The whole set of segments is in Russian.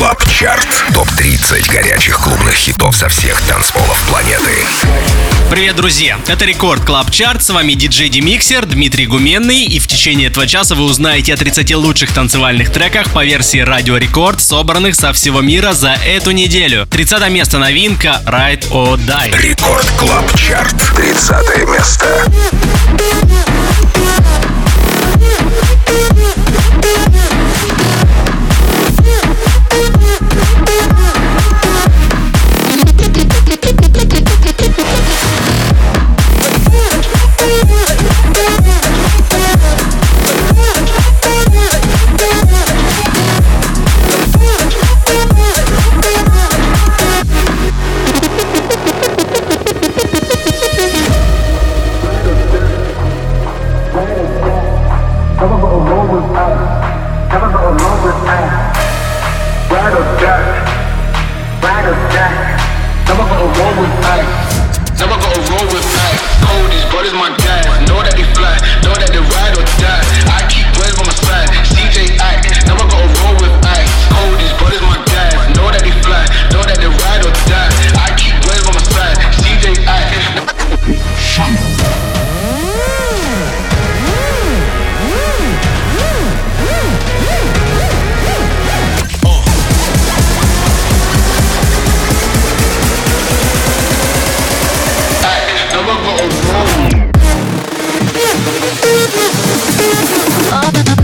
Club Chart. Топ-30 горячих клубных хитов со всех танцполов планеты. Привет, друзья! Это Record Club Chart. С вами диджей Демиксер Дмитрий Гуменный. И в течение этого часа вы узнаете о 30 лучших танцевальных треках по версии Радио Рекорд, собранных со всего мира за эту неделю. 30 место новинка Ride or Die. Record Club Chart. 30 место. all the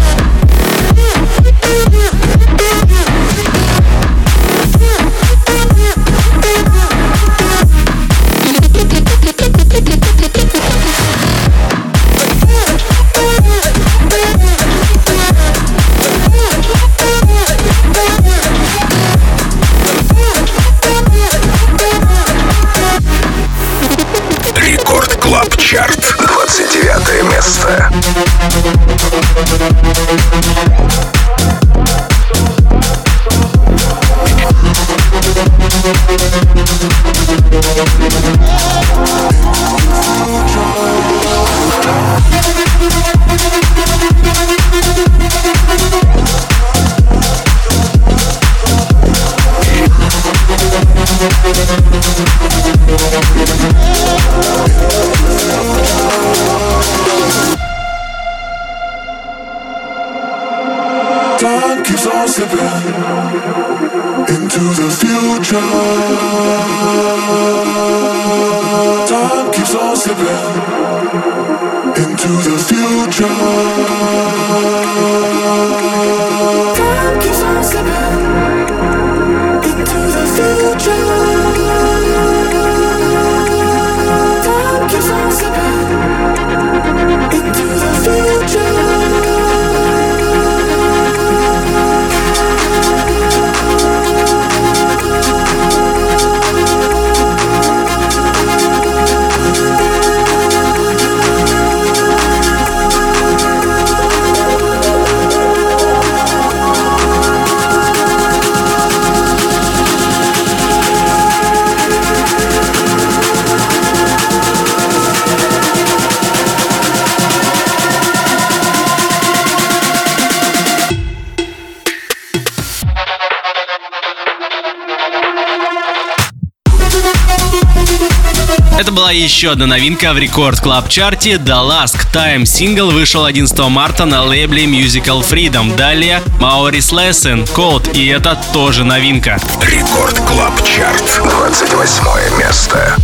была еще одна новинка в рекорд клаб чарте The Last Time. Сингл вышел 11 марта на лейбле Musical Freedom. Далее Maurice Lesson, Cold, и это тоже новинка. Рекорд клаб чарт, 28 место.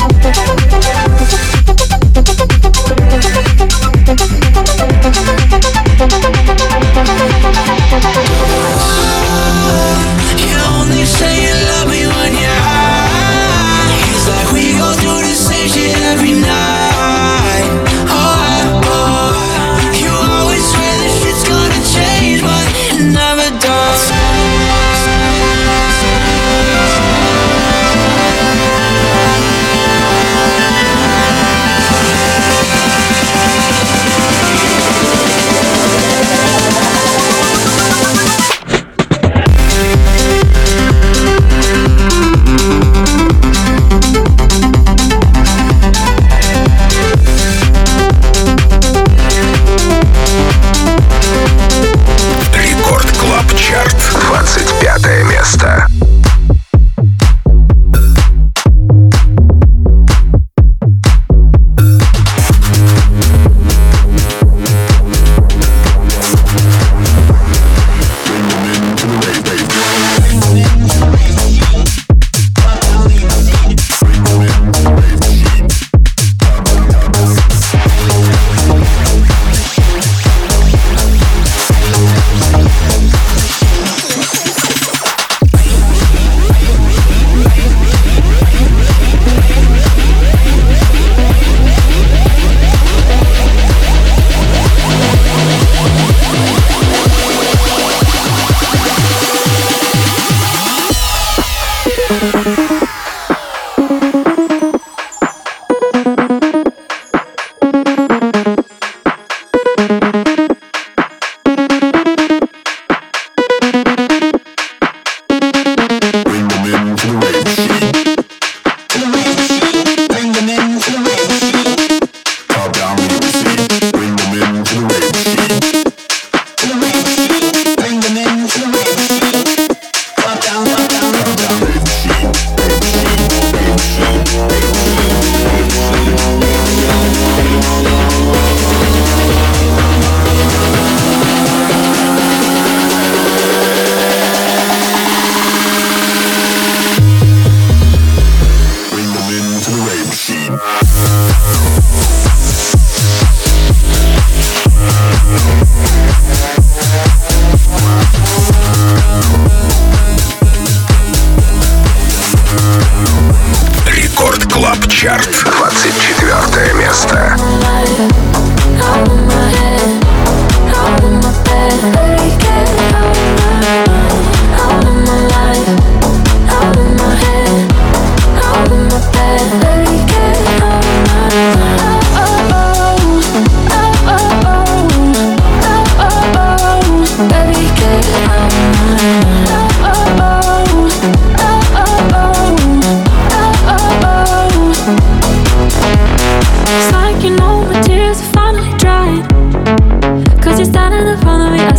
Thank you.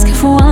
ask for one.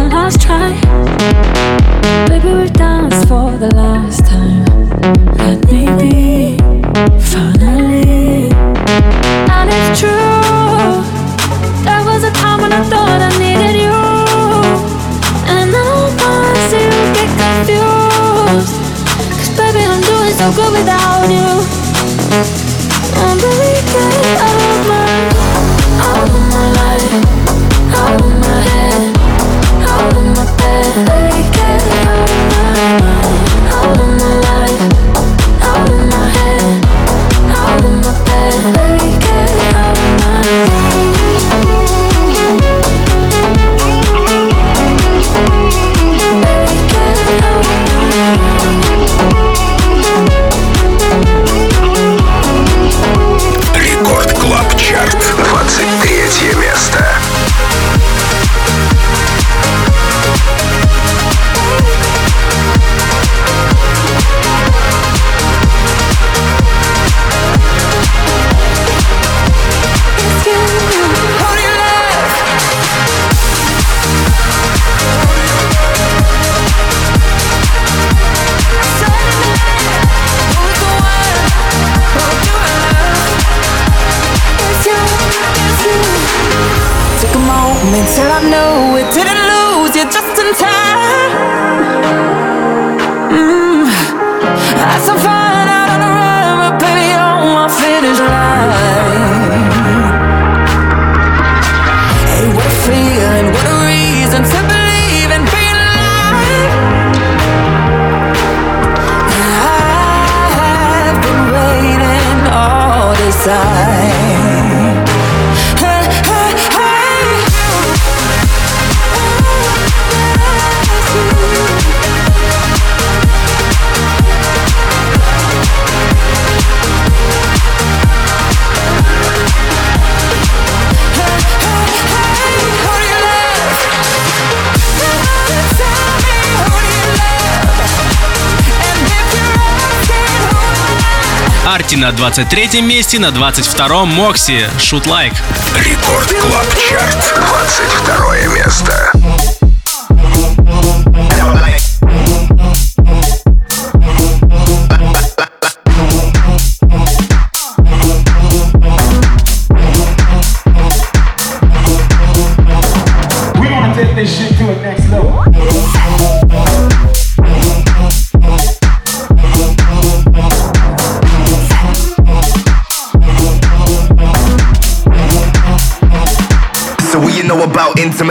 Марти на 23 месте, на 22-м Мокси. Shoot like. Record Club Chart. 22 место.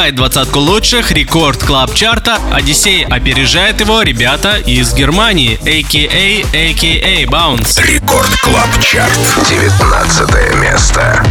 Открывает двадцатку лучших Record Club Chart а. Одиссей опережает его ребята из Германии, a.k.a. a.k.a. Bounce. Record Club Chart. 19 место.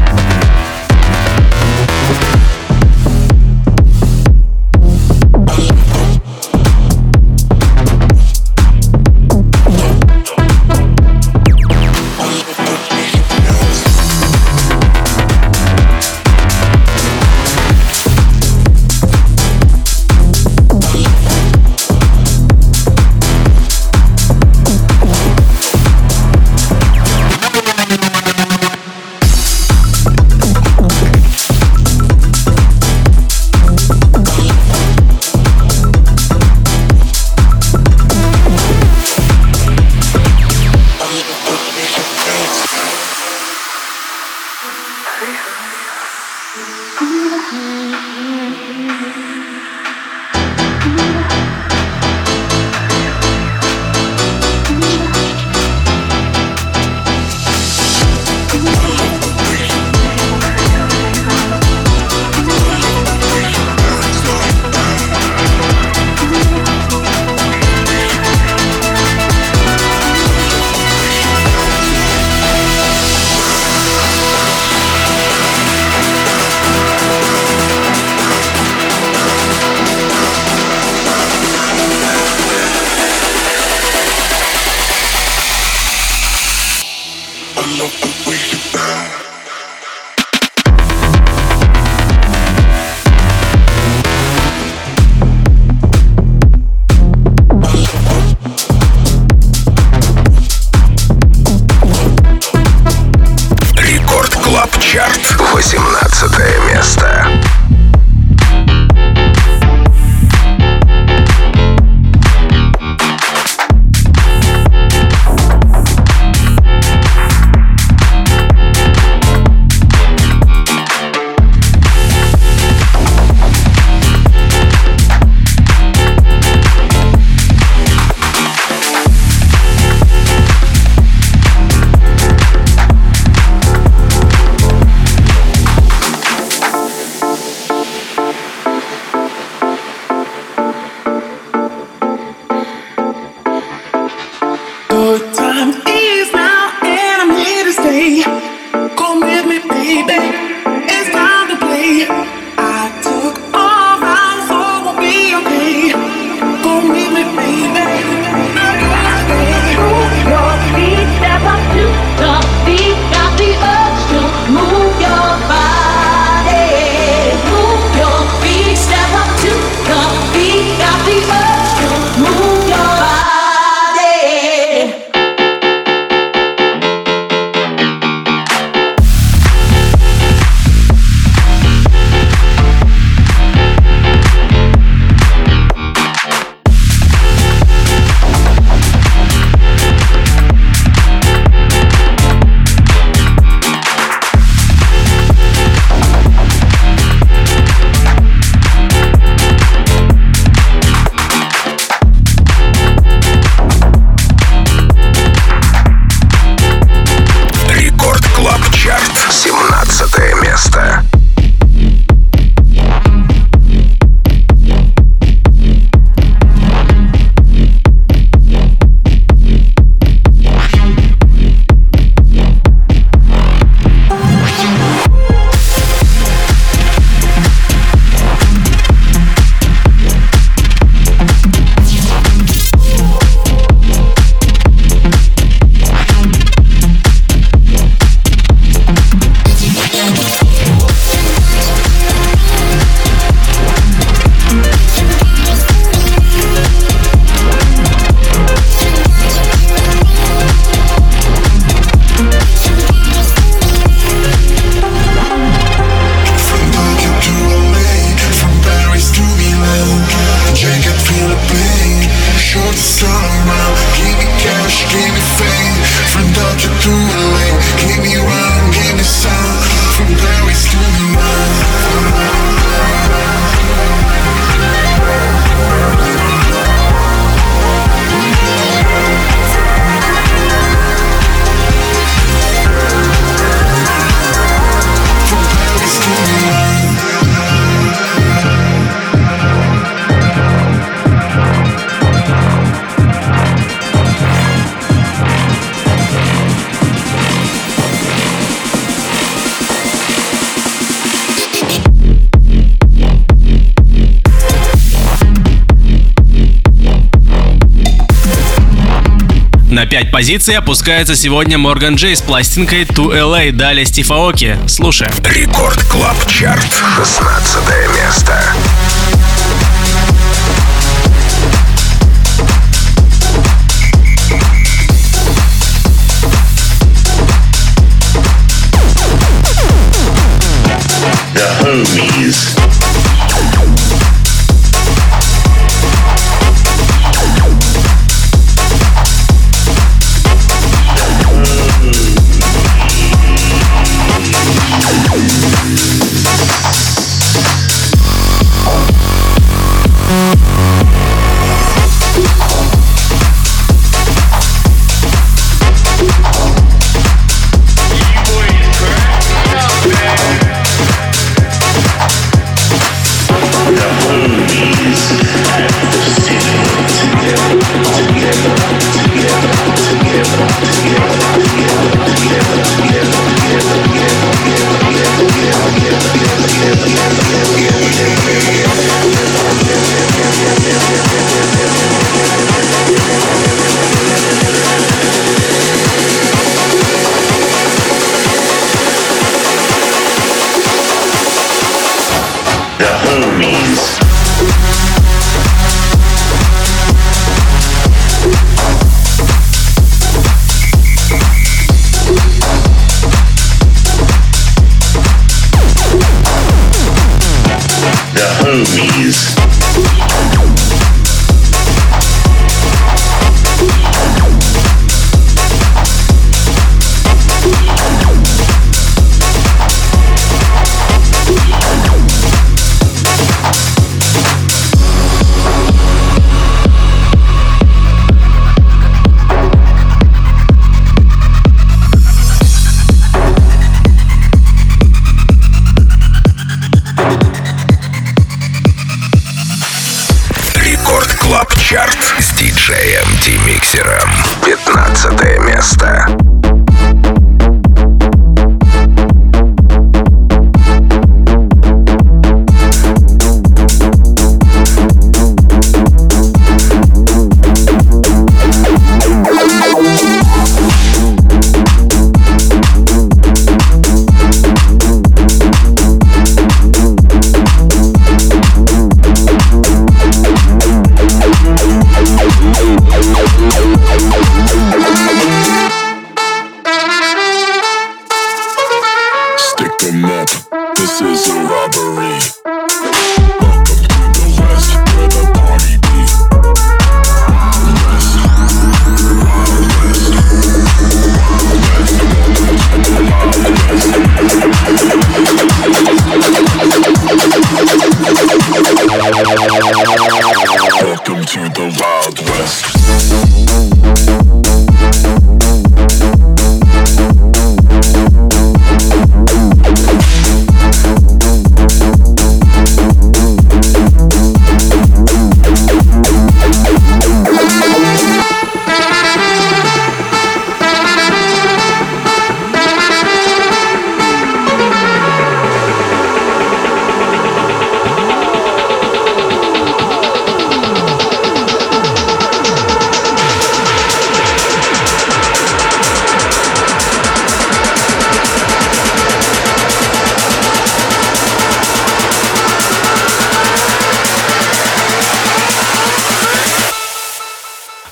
5 позиций опускается сегодня Морган Джей с пластинкой To LA. Далее Стив Аоки. Слушаем. Record Club Chart. 16 место.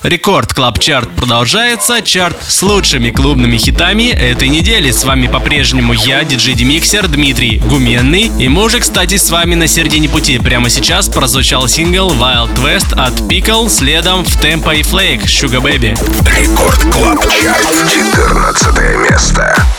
Record Club Chart продолжается. Чарт с лучшими клубными хитами этой недели. С вами по-прежнему я, диджей Демиксер Дмитрий Гуменный. И мы уже, кстати, с вами на середине пути. Прямо сейчас прозвучал сингл Wild West от Pickle, следом в Tempo и Flake Sugar Baby. Record Club Chart. 14 место.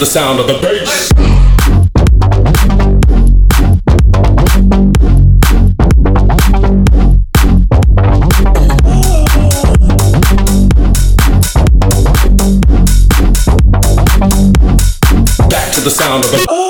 The sound of the bass. Back to the sound of the.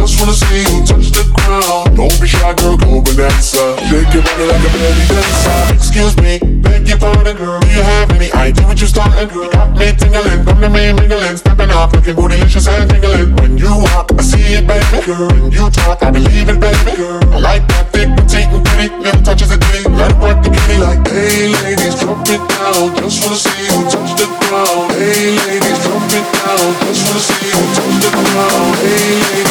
Wanna see you touch the ground. Don't be shy, girl, go your body like a belly dancer. You. Excuse me, your girl. Do you have any idea what you're starting, girl? Got me tingling, come to me stepping off, looking bootylicious and tingling. When you walk, I see it, baby, girl. When you talk, I believe it, baby, girl. I like that thick, petite, and pretty, touches the kitty like, hey ladies, drop it down. Just wanna see you touch the ground. Hey ladies, drop it down. Just wanna see you touch the ground. Hey ladies,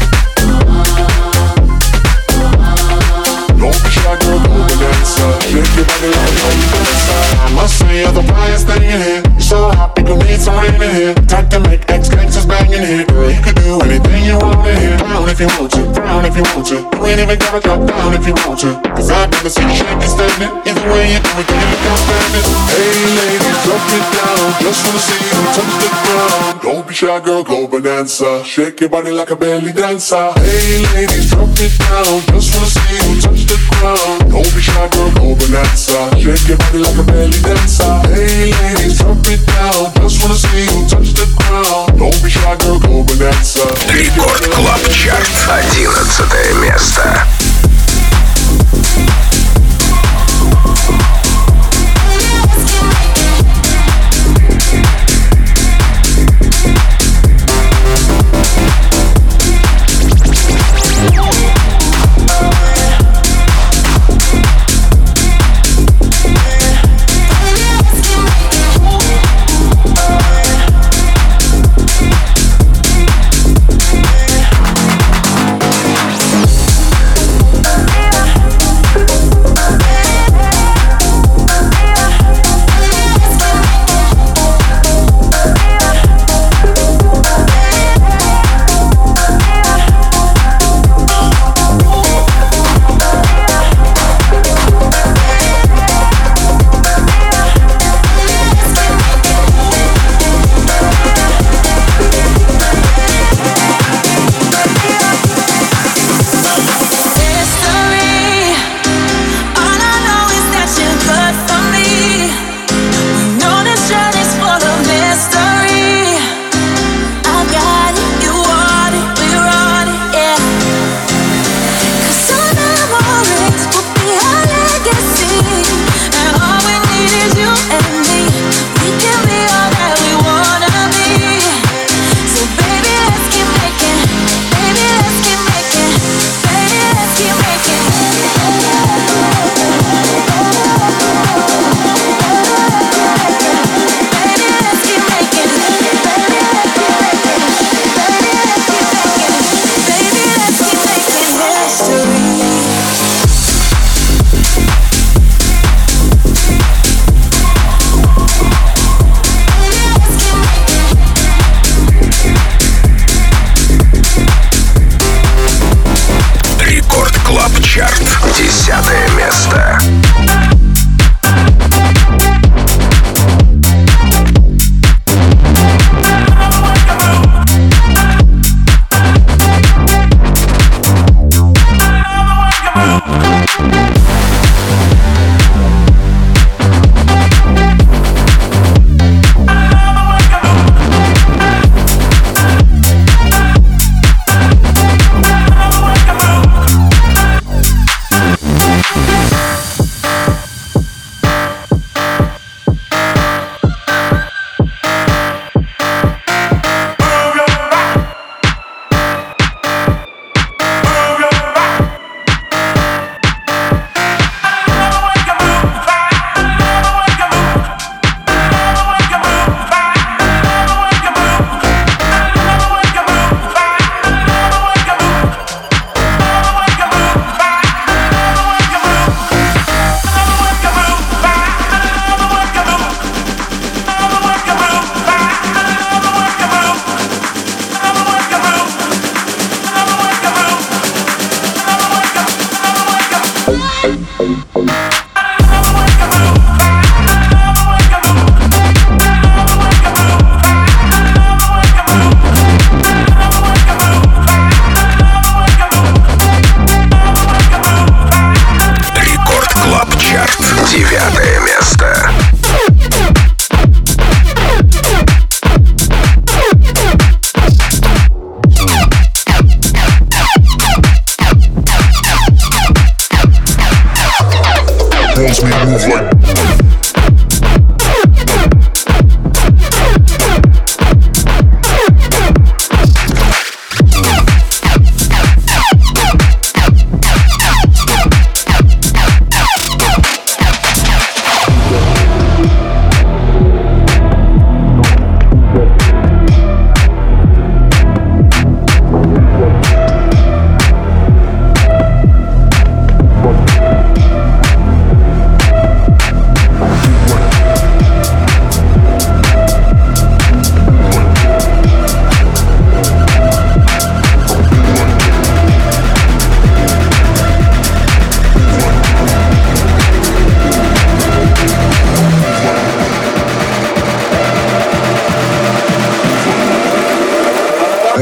Your body like a belly dancer. I must say, you're the brightest thing in here. You're so hot, people need some rain in here. Time to make ex gangsters bang in here. Girl, you could do anything Down if you want to, down if you want to. You ain't even gotta drop down if you want to. Cause I've never seen you stand it. Either way you do it, you look outstanding. Hey ladies, drop it down. Just wanna see you touch the ground. Don't be shy, girl, go bonanza. Shake your body like a belly dancer. Hey ladies, drop it down. Just wanna see you touch the ground. Don't be shy, girl, go bonanza. Shake your body like a belly dancer. Hey ladies, drop it down. Just wanna see you touch the ground. Don't be shy, girl, go bonanza. Shake your Рекорд body like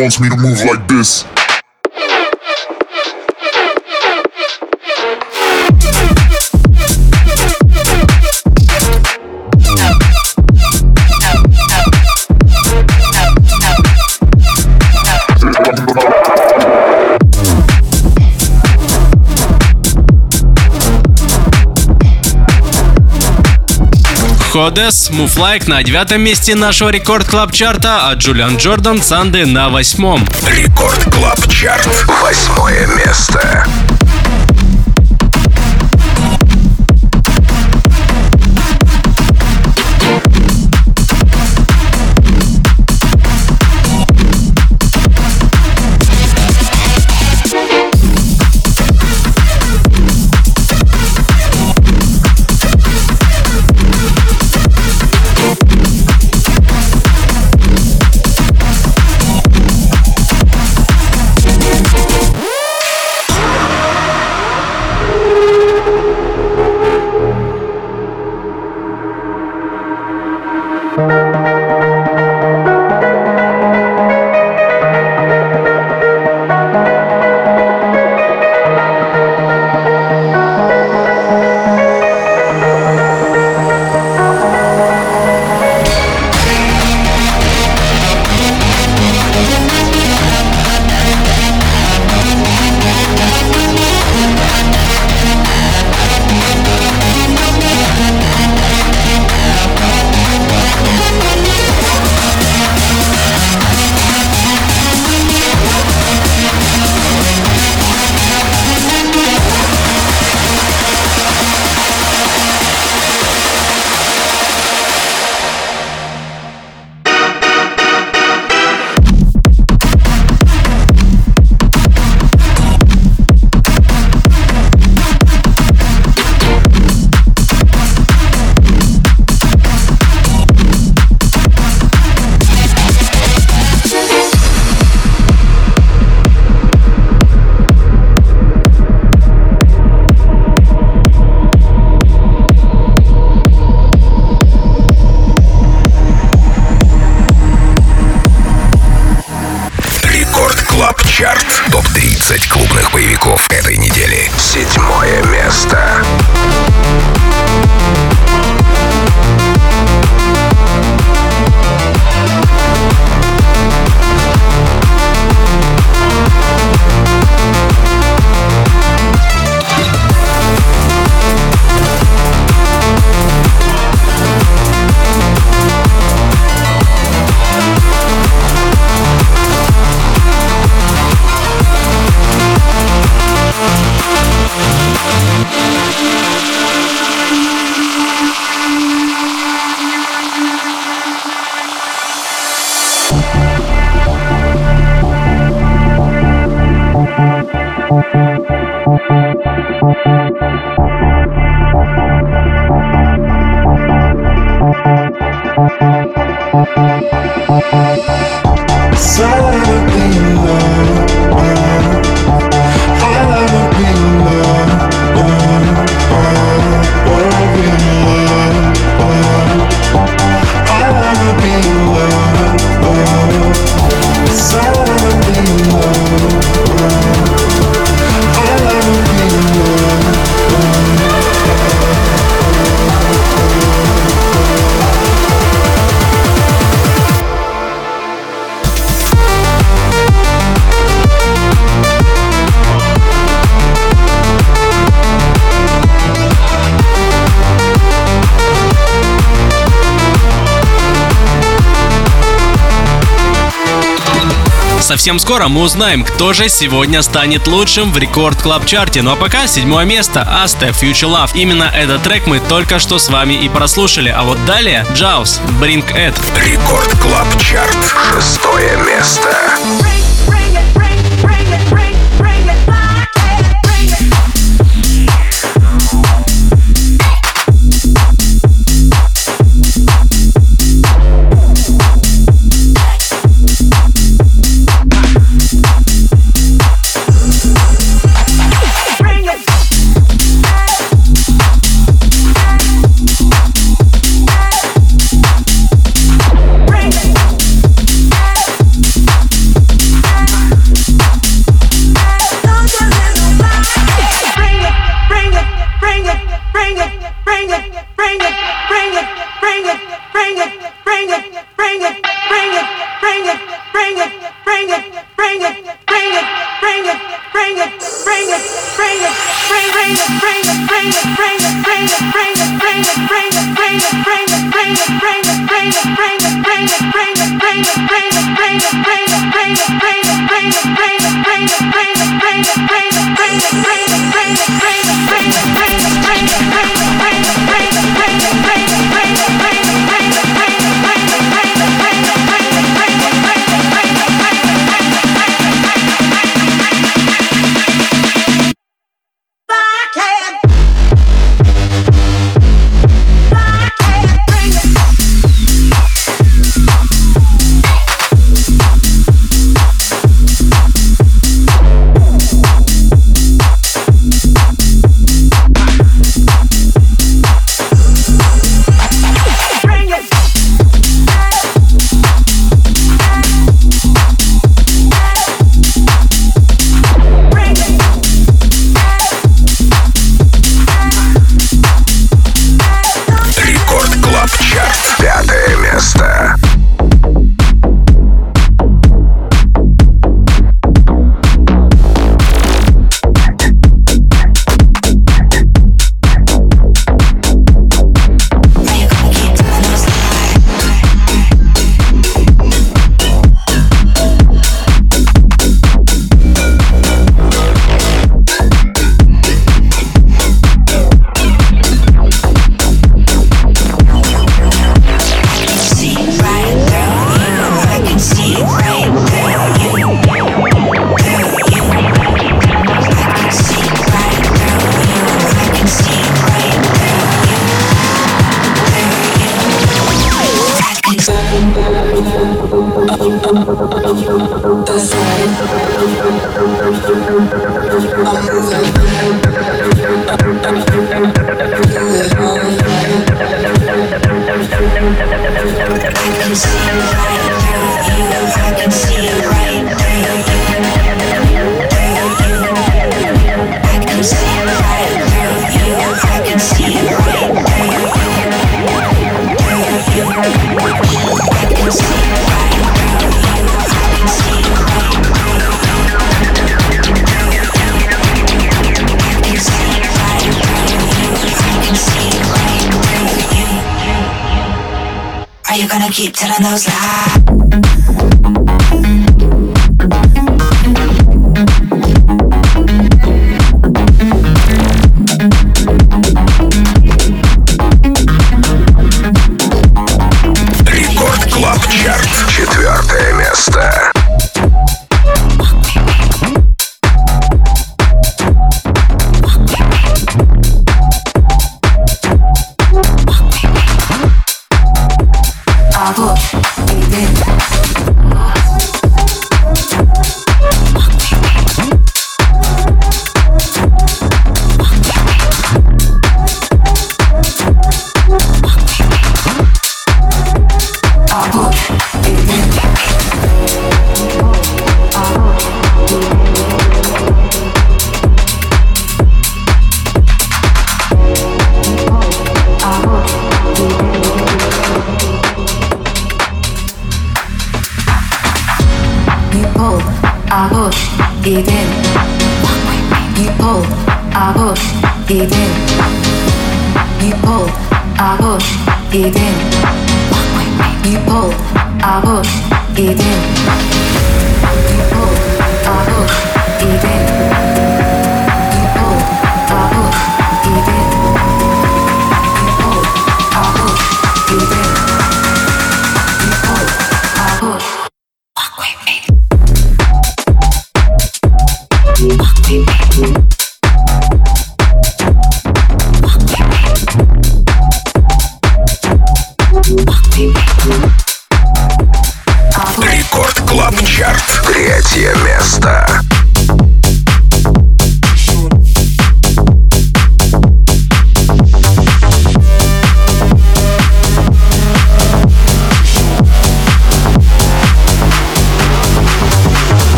wants me to move like this. Ходес, Move Like на девятом месте нашего Record Club Chart а, а Джулиан Джордан Санды на восьмом. Record Club Chart. Восьмое место. Совсем скоро мы узнаем, кто же сегодня станет лучшим в Record Club Chart е. Ну а пока седьмое место Аста Future Love. Именно этот трек мы только что с вами и прослушали. А вот далее Джаус Bring It. Record Club Chart. Шестое место. keep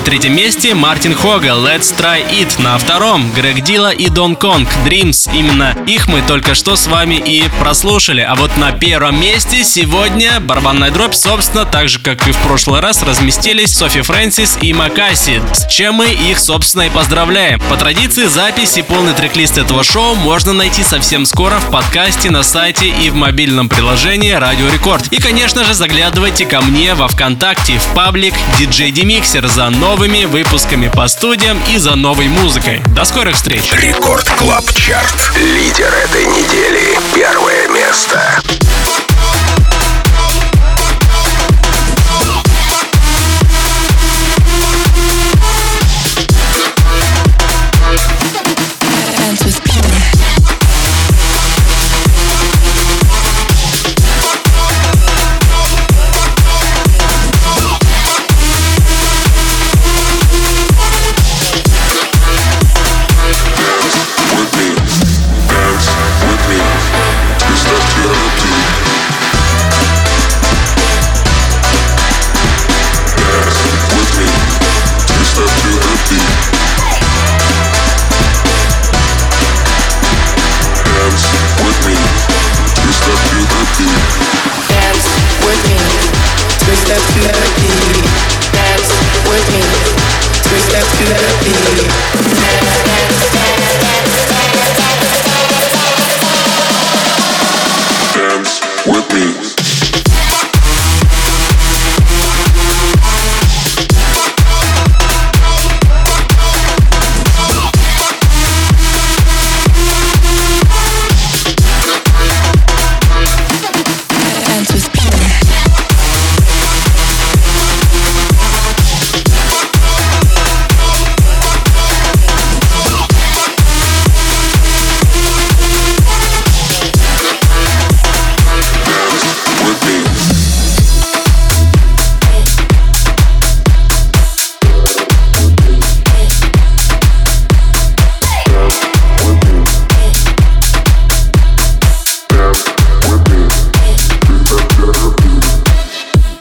На третьем месте Мартин Хога «Let's Try It». На втором Грег Дила и Дон Конг «Dreams». Именно их мы только что с вами и прослушали. А вот на первом месте сегодня барабанная дробь, собственно, так же, как и в прошлый раз, разместились Софи Фрэнсис и Макаси, с чем мы их, собственно, и поздравляем. По традиции, запись и полный трек-лист этого шоу можно найти совсем скоро в подкасте, на сайте и в мобильном приложении Радио Рекорд. И, конечно же, заглядывайте ко мне во Вконтакте, в паблик DJ Demixer за новыми выпусками по студиям и за новой музыкой. До скорых встреч! Record Club Chart. Лидер этой недели. Первое место.